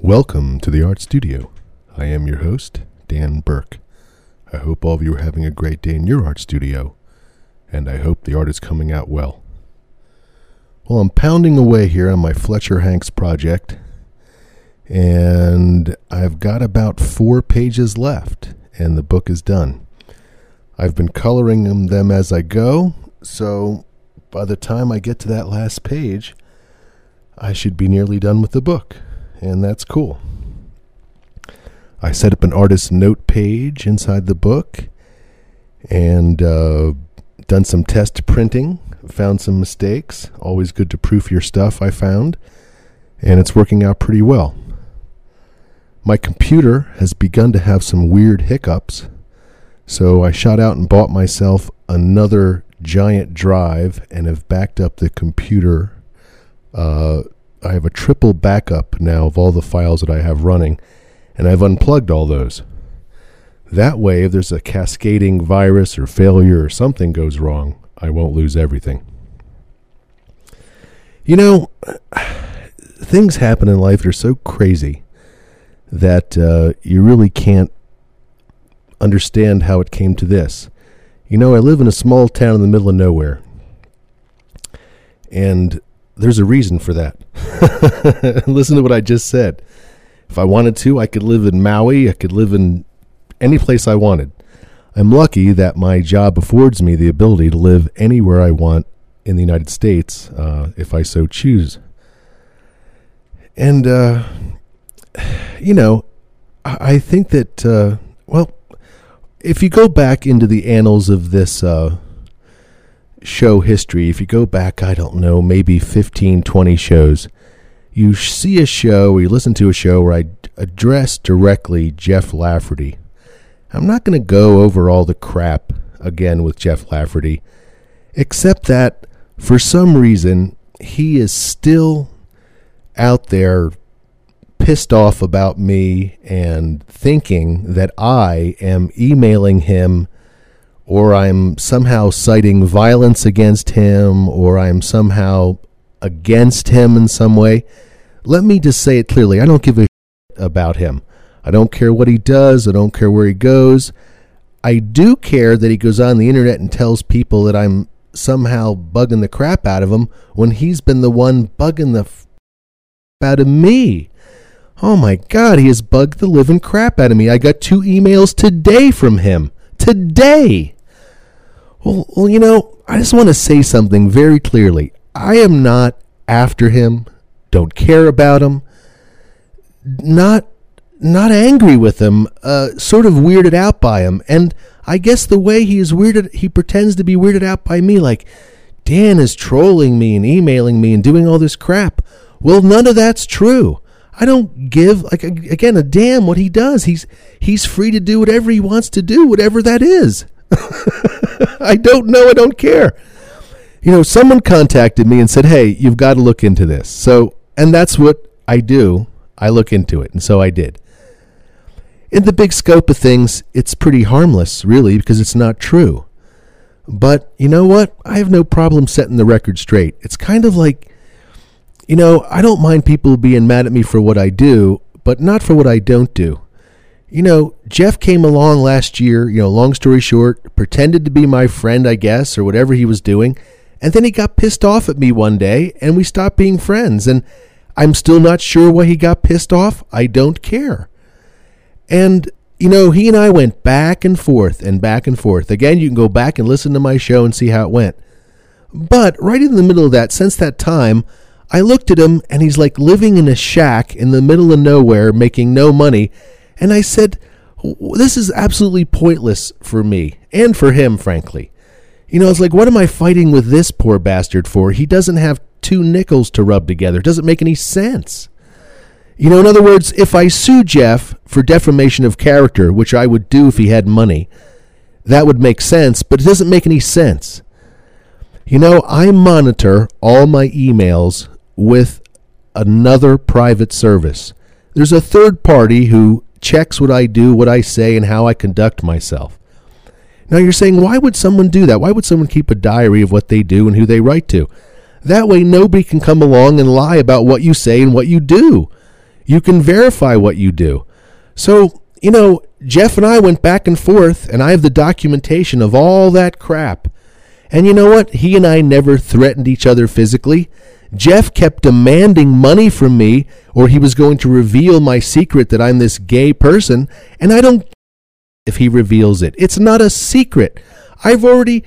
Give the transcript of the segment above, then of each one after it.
Welcome to the Art Studio. I am your host, Dan Burke. I hope all of you are having a great day in your art studio, and I hope the art is coming out well. Well, I'm pounding away here on my Fletcher Hanks project, and I've got about four pages left, and the book is done. I've been coloring them as I go, so by the time I get to that last page, I should be nearly done with the book and that's cool. I set up an artist note page inside the book and uh, done some test printing. Found some mistakes. Always good to proof your stuff, I found. And it's working out pretty well. My computer has begun to have some weird hiccups. So I shot out and bought myself another giant drive and have backed up the computer uh, I have a triple backup now of all the files that I have running, and I've unplugged all those. That way, if there's a cascading virus or failure or something goes wrong, I won't lose everything. You know, things happen in life that are so crazy that uh, you really can't understand how it came to this. You know, I live in a small town in the middle of nowhere. And there's a reason for that. Listen to what I just said. If I wanted to, I could live in Maui, I could live in any place I wanted. I'm lucky that my job affords me the ability to live anywhere I want in the United States uh, if I so choose. And, uh, you know, I, think that, uh, well, if you go back into the annals of this uh, show history, if you go back, I don't know, maybe 15, 20 shows, you see a show or you listen to a show where I address directly Jeff Lafferty. I'm not going to go over all the crap again with Jeff Lafferty, except that for some reason he is still out there pissed off about me and thinking that I am emailing him or I'm somehow citing violence against him, or I'm somehow against him in some way, let me just say it clearly. I don't give a about him. I don't care what he does. I don't care where he goes. I do care that he goes on the internet and tells people that I'm somehow bugging the crap out of him when he's been the one bugging the f- out of me. Oh my God, he has bugged the living crap out of me. I got two emails today from him today. Well, well, you know, I just want to say something very clearly. I am not after him, don't care about him, not not angry with him, uh, sort of weirded out by him. And I guess the way he is weirded, he pretends to be weirded out by me, like Dan is trolling me and emailing me and doing all this crap. Well, none of that's true. I don't give like again a damn what he does. He's he's free to do whatever he wants to do, whatever that is. I don't know. I don't care. You know, someone contacted me and said, "Hey, you've got to look into this." So, and that's what I do. I look into it, and so I did. In the big scope of things, it's pretty harmless, really, because it's not true. But you know what? I have no problem setting the record straight. It's kind of like you know, I don't mind people being mad at me for what I do, but not for what I don't do. You know, Jeff came along last year, you know, long story short, pretended to be my friend, I guess, or whatever he was doing, and then he got pissed off at me one day and we stopped being friends. And I'm still not sure why he got pissed off. I don't care. And, you know, he and I went back and forth and back and forth. Again, you can go back and listen to my show and see how it went. But right in the middle of that, since that time, I looked at him and he's like living in a shack in the middle of nowhere, making no money. And I said, This is absolutely pointless for me and for him, frankly. You know, it's like, what am I fighting with this poor bastard for? He doesn't have two nickels to rub together. It doesn't make any sense. You know, in other words, if I sue Jeff for defamation of character, which I would do if he had money, that would make sense, but it doesn't make any sense. You know, I monitor all my emails with another private service. There's a third party who checks what I do, what I say, and how I conduct myself. Now you're saying, why would someone do that? Why would someone keep a diary of what they do and who they write to? That way, nobody can come along and lie about what you say and what you do. You can verify what you do. So, you know, Jeff and I went back and forth, and I have the documentation of all that crap. And you know what? He and I never threatened each other physically. Jeff kept demanding money from me, or he was going to reveal my secret that I'm this gay person, and I don't if he reveals it. It's not a secret. I've already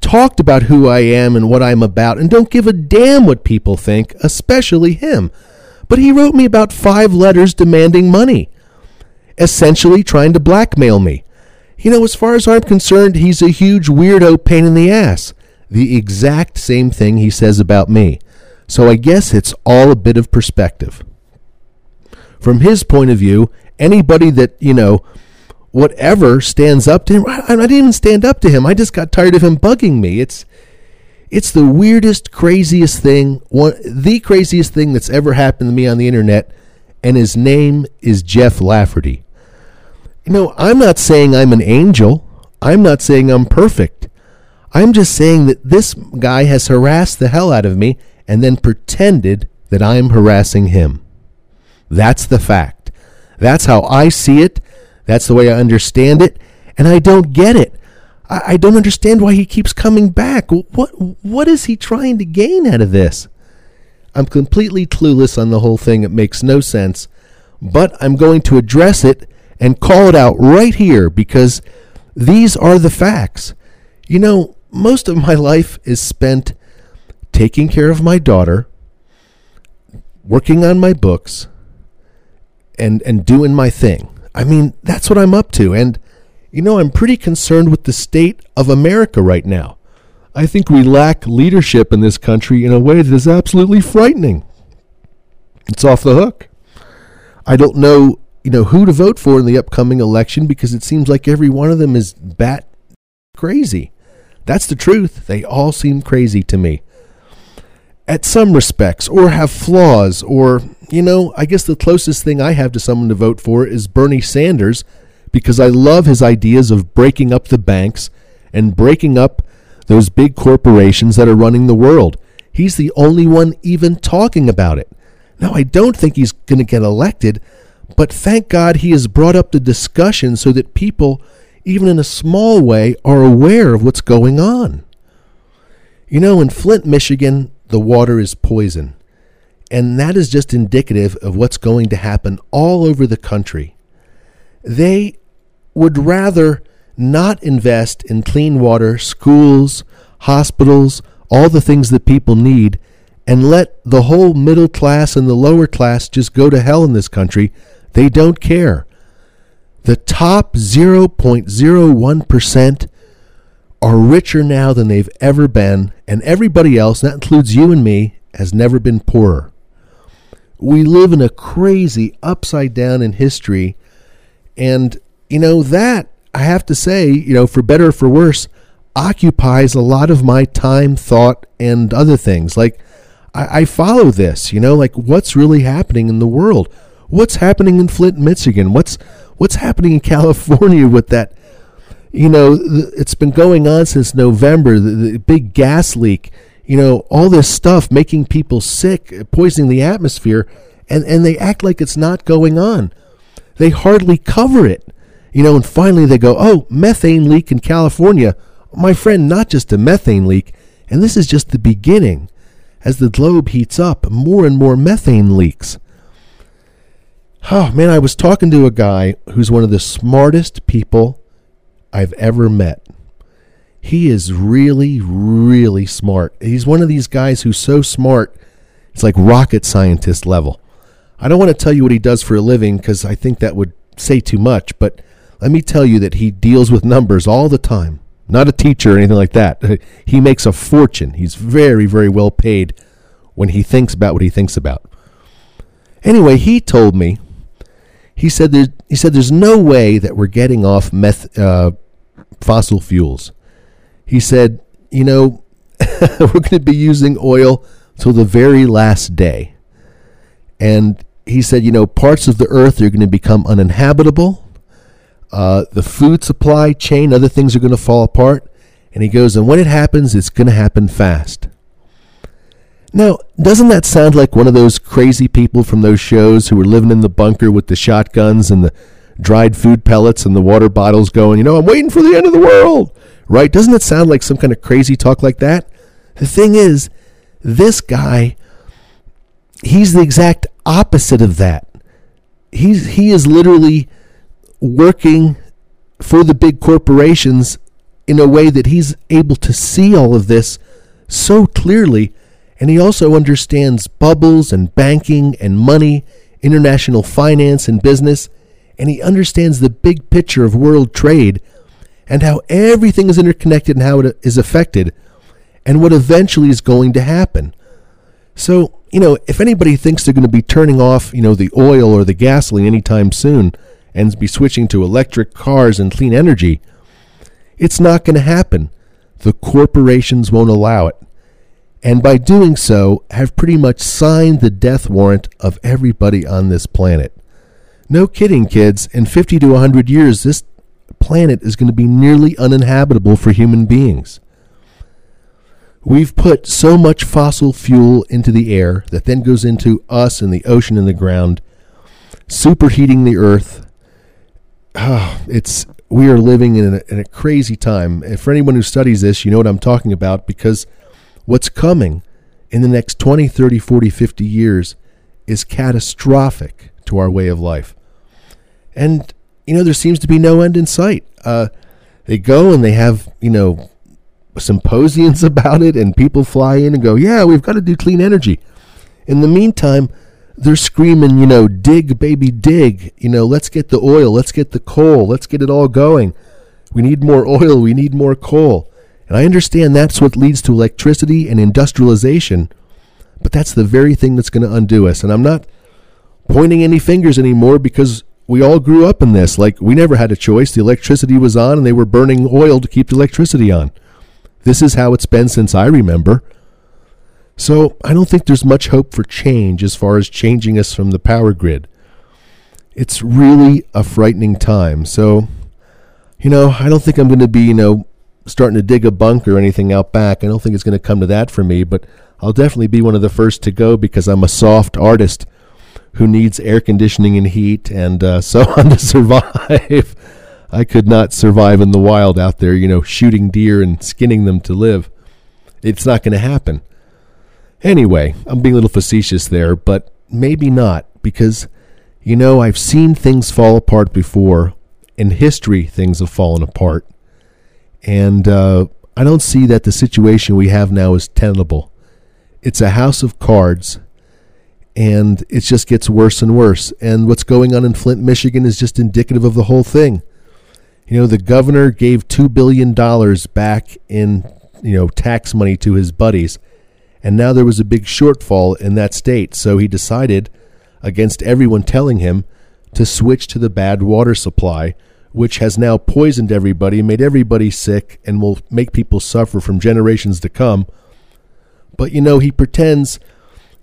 talked about who I am and what I'm about, and don't give a damn what people think, especially him. But he wrote me about five letters demanding money, essentially trying to blackmail me. You know, as far as I'm concerned, he's a huge weirdo pain in the ass. The exact same thing he says about me. So I guess it's all a bit of perspective. From his point of view, anybody that, you know, whatever stands up to him, I, I didn't even stand up to him. I just got tired of him bugging me. It's it's the weirdest, craziest thing, one the craziest thing that's ever happened to me on the internet, and his name is Jeff Lafferty. You know, I'm not saying I'm an angel. I'm not saying I'm perfect. I'm just saying that this guy has harassed the hell out of me and then pretended that I'm harassing him. That's the fact. That's how I see it. That's the way I understand it. And I don't get it. I, I don't understand why he keeps coming back. What, what is he trying to gain out of this? I'm completely clueless on the whole thing. It makes no sense. But I'm going to address it and call it out right here because these are the facts. You know, most of my life is spent taking care of my daughter, working on my books, and and doing my thing. I mean, that's what I'm up to and you know, I'm pretty concerned with the state of America right now. I think we lack leadership in this country in a way that is absolutely frightening. It's off the hook. I don't know, you know, who to vote for in the upcoming election because it seems like every one of them is bat crazy. That's the truth. They all seem crazy to me at some respects or have flaws or you know i guess the closest thing i have to someone to vote for is bernie sanders because i love his ideas of breaking up the banks and breaking up those big corporations that are running the world. He's the only one even talking about it. Now i don't think he's going to get elected but thank god he has brought up the discussion so that people even in a small way are aware of what's going on. You know in flint michigan the water is poison. And that is just indicative of what's going to happen all over the country. They would rather not invest in clean water, schools, hospitals, all the things that people need, and let the whole middle class and the lower class just go to hell in this country. They don't care. The top 0.01% are richer now than they've ever been, and everybody else, that includes you and me, has never been poorer. We live in a crazy upside down in history, and you know that I have to say, you know, for better or for worse, occupies a lot of my time, thought, and other things. Like I, I follow this, you know, like what's really happening in the world, what's happening in Flint, Michigan, what's what's happening in California with that you know, it's been going on since November. The, the, big gas leak, you know, all this stuff making people sick, poisoning the atmosphere, and and they act like it's not going on. They hardly cover it, you know. And finally, they go, "Oh, methane leak in California." My friend, not just a methane leak, and this is just the beginning. As the globe heats up, more and more methane leaks. Oh man, I was talking to a guy who's one of the smartest people I've ever met. He is really, really smart. He's one of these guys who's so smart, it's like rocket scientist level. I don't want to tell you what he does for a living because I think that would say too much, but let me tell you that he deals with numbers all the time. Not a teacher or anything like that. He makes a fortune. He's very, very well paid when he thinks about what he thinks about. Anyway, he told me. He said he said there's no way that we're getting off meth, uh, fossil fuels. He said, you know, we're going to be using oil till the very last day. And he said, you know, parts of the earth are going to become uninhabitable. Uh, the food supply chain, other things are going to fall apart. And he goes, and when it happens, it's going to happen fast. Now, doesn't that sound like one of those crazy people from those shows who were living in the bunker with the shotguns and the dried food pellets and the water bottles going, you know, I'm waiting for the end of the world? Right? Doesn't it sound like some kind of crazy talk like that? The thing is, this guy, he's the exact opposite of that. He's, he is literally working for the big corporations in a way that he's able to see all of this so clearly. And he also understands bubbles and banking and money, international finance and business. And he understands the big picture of world trade and how everything is interconnected and how it is affected and what eventually is going to happen. So, you know, if anybody thinks they're going to be turning off, you know, the oil or the gasoline anytime soon and be switching to electric cars and clean energy, it's not going to happen. The corporations won't allow it. And by doing so, have pretty much signed the death warrant of everybody on this planet. No kidding, kids. In 50 to 100 years, this planet is going to be nearly uninhabitable for human beings. We've put so much fossil fuel into the air that then goes into us and the ocean and the ground, superheating the earth. Oh, it's we are living in a, in a crazy time. And for anyone who studies this, you know what I'm talking about because what's coming in the next 20, 30, 40, 50 years is catastrophic to our way of life. And, you know, there seems to be no end in sight. Uh, they go and they have, you know, symposiums about it, and people fly in and go, Yeah, we've got to do clean energy. In the meantime, they're screaming, you know, dig, baby, dig. You know, let's get the oil, let's get the coal, let's get it all going. We need more oil, we need more coal. And I understand that's what leads to electricity and industrialization, but that's the very thing that's going to undo us. And I'm not pointing any fingers anymore because we all grew up in this. Like, we never had a choice. The electricity was on, and they were burning oil to keep the electricity on. This is how it's been since I remember. So I don't think there's much hope for change as far as changing us from the power grid. It's really a frightening time. So, you know, I don't think I'm going to be, you know, starting to dig a bunker or anything out back. I don't think it's going to come to that for me, but I'll definitely be one of the first to go because I'm a soft artist who needs air conditioning and heat and uh, so on to survive. I could not survive in the wild out there, you know, shooting deer and skinning them to live. It's not going to happen. Anyway, I'm being a little facetious there, but maybe not, because, you know, I've seen things fall apart before. In history, things have fallen apart. And uh, I don't see that the situation we have now is tenable. It's a house of cards, and it just gets worse and worse. And what's going on in Flint, Michigan is just indicative of the whole thing. You know, the governor gave $2 billion back in, you know, tax money to his buddies and now there was a big shortfall in that state, so he decided, against everyone telling him, to switch to the bad water supply, which has now poisoned everybody, made everybody sick, and will make people suffer from generations to come. But you know, he pretends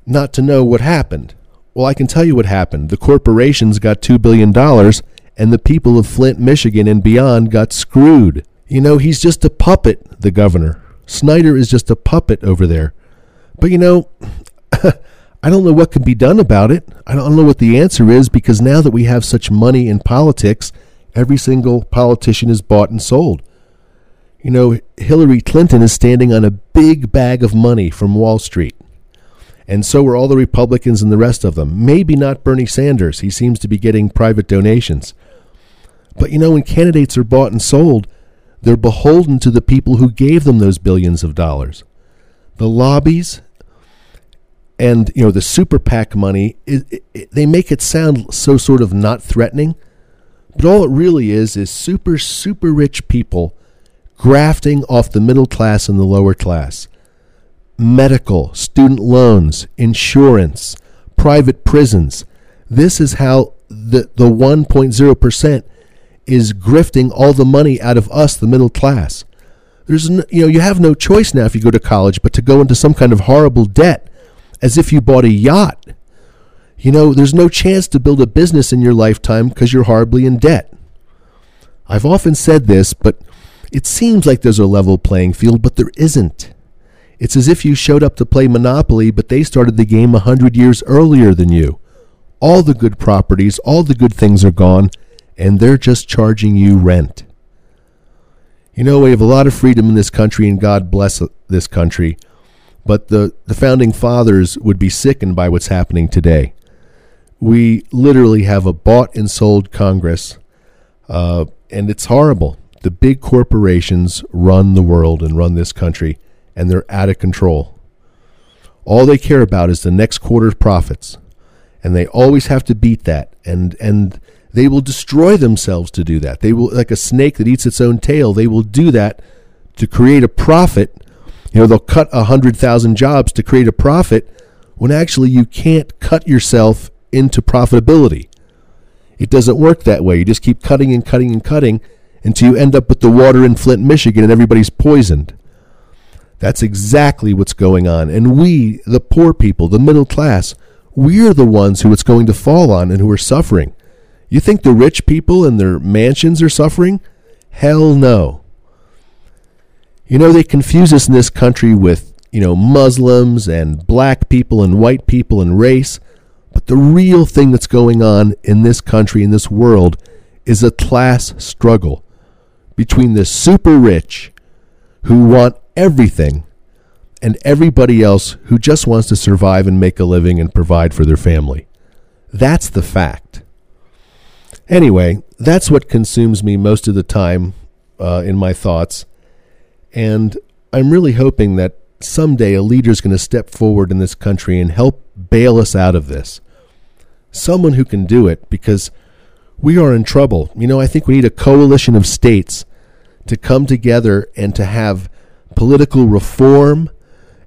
not to know what happened. Well, I can tell you what happened. The corporations got $2 billion, and the people of Flint, Michigan, and beyond got screwed. You know, he's just a puppet, the governor. Snyder is just a puppet over there. But you know, I don't know what can be done about it. I don't know what the answer is because now that we have such money in politics, every single politician is bought and sold. You know, Hillary Clinton is standing on a big bag of money from Wall Street. And so were all the Republicans and the rest of them. Maybe not Bernie Sanders. He seems to be getting private donations. But you know, when candidates are bought and sold, they're beholden to the people who gave them those billions of dollars the lobbies and you know the super PAC money, it, it, they make it sound so sort of not threatening, but all it really is is super super rich people grafting off the middle class and the lower class. Medical, student loans, insurance, private prisons. This is how the, the 1.0% is grifting all the money out of us, the middle class. There's no, you know, you have no choice now if you go to college but to go into some kind of horrible debt as if you bought a yacht. You know, there's no chance to build a business in your lifetime because you're horribly in debt. I've often said this, but it seems like there's a level playing field, but there isn't. It's as if you showed up to play Monopoly, but they started the game a hundred years earlier than you. All the good properties, all the good things are gone, and they're just charging you rent. You know, we have a lot of freedom in this country, and God bless this country, but the, the founding fathers would be sickened by what's happening today. We literally have a bought and sold Congress, uh, and it's horrible. The big corporations run the world and run this country, and they're out of control. All they care about is the next quarter's profits, and they always have to beat that. And and they will destroy themselves to do that. They will, like a snake that eats its own tail, they will do that to create a profit. You know, they'll cut a hundred thousand jobs to create a profit when actually you can't cut yourself into profitability. It doesn't work that way. You just keep cutting and cutting and cutting until you end up with the water in Flint, Michigan, and everybody's poisoned. That's exactly what's going on. And we, the poor people, the middle class, we're the ones who it's going to fall on and who are suffering. You think the rich people and their mansions are suffering? Hell no. You know, they confuse us in this country with, you know, Muslims and black people and white people and race. But the real thing that's going on in this country, in this world, is a class struggle between the super rich who want everything and everybody else who just wants to survive and make a living and provide for their family. That's the fact. Anyway, that's what consumes me most of the time uh, in my thoughts. And I'm really hoping that someday a leader is going to step forward in this country and help bail us out of this. Someone who can do it because we are in trouble. You know, I think we need a coalition of states to come together and to have political reform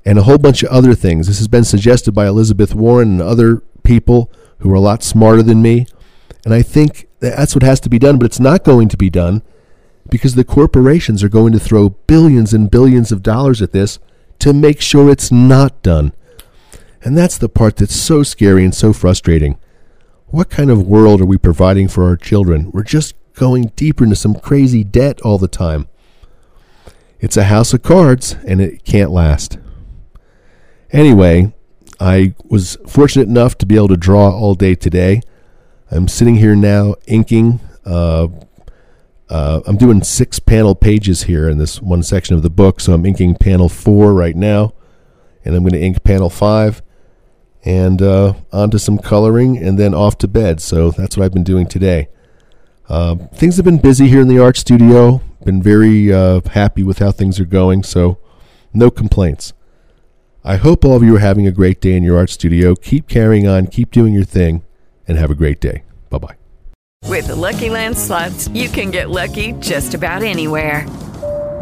and a whole bunch of other things. This has been suggested by Elizabeth Warren and other people who are a lot smarter than me. And I think that's what has to be done, but it's not going to be done because the corporations are going to throw billions and billions of dollars at this to make sure it's not done. And that's the part that's so scary and so frustrating. What kind of world are we providing for our children? We're just going deeper into some crazy debt all the time. It's a house of cards and it can't last. Anyway, I was fortunate enough to be able to draw all day today. I'm sitting here now inking. Uh, uh, I'm doing six panel pages here in this one section of the book, so I'm inking panel four right now, and I'm going to ink panel five, and uh, onto some coloring, and then off to bed. So that's what I've been doing today. Uh, things have been busy here in the art studio. Been very uh, happy with how things are going, so no complaints. I hope all of you are having a great day in your art studio. Keep carrying on, keep doing your thing and have a great day. Bye bye. With the Lucky Land slots, you can get lucky just about anywhere.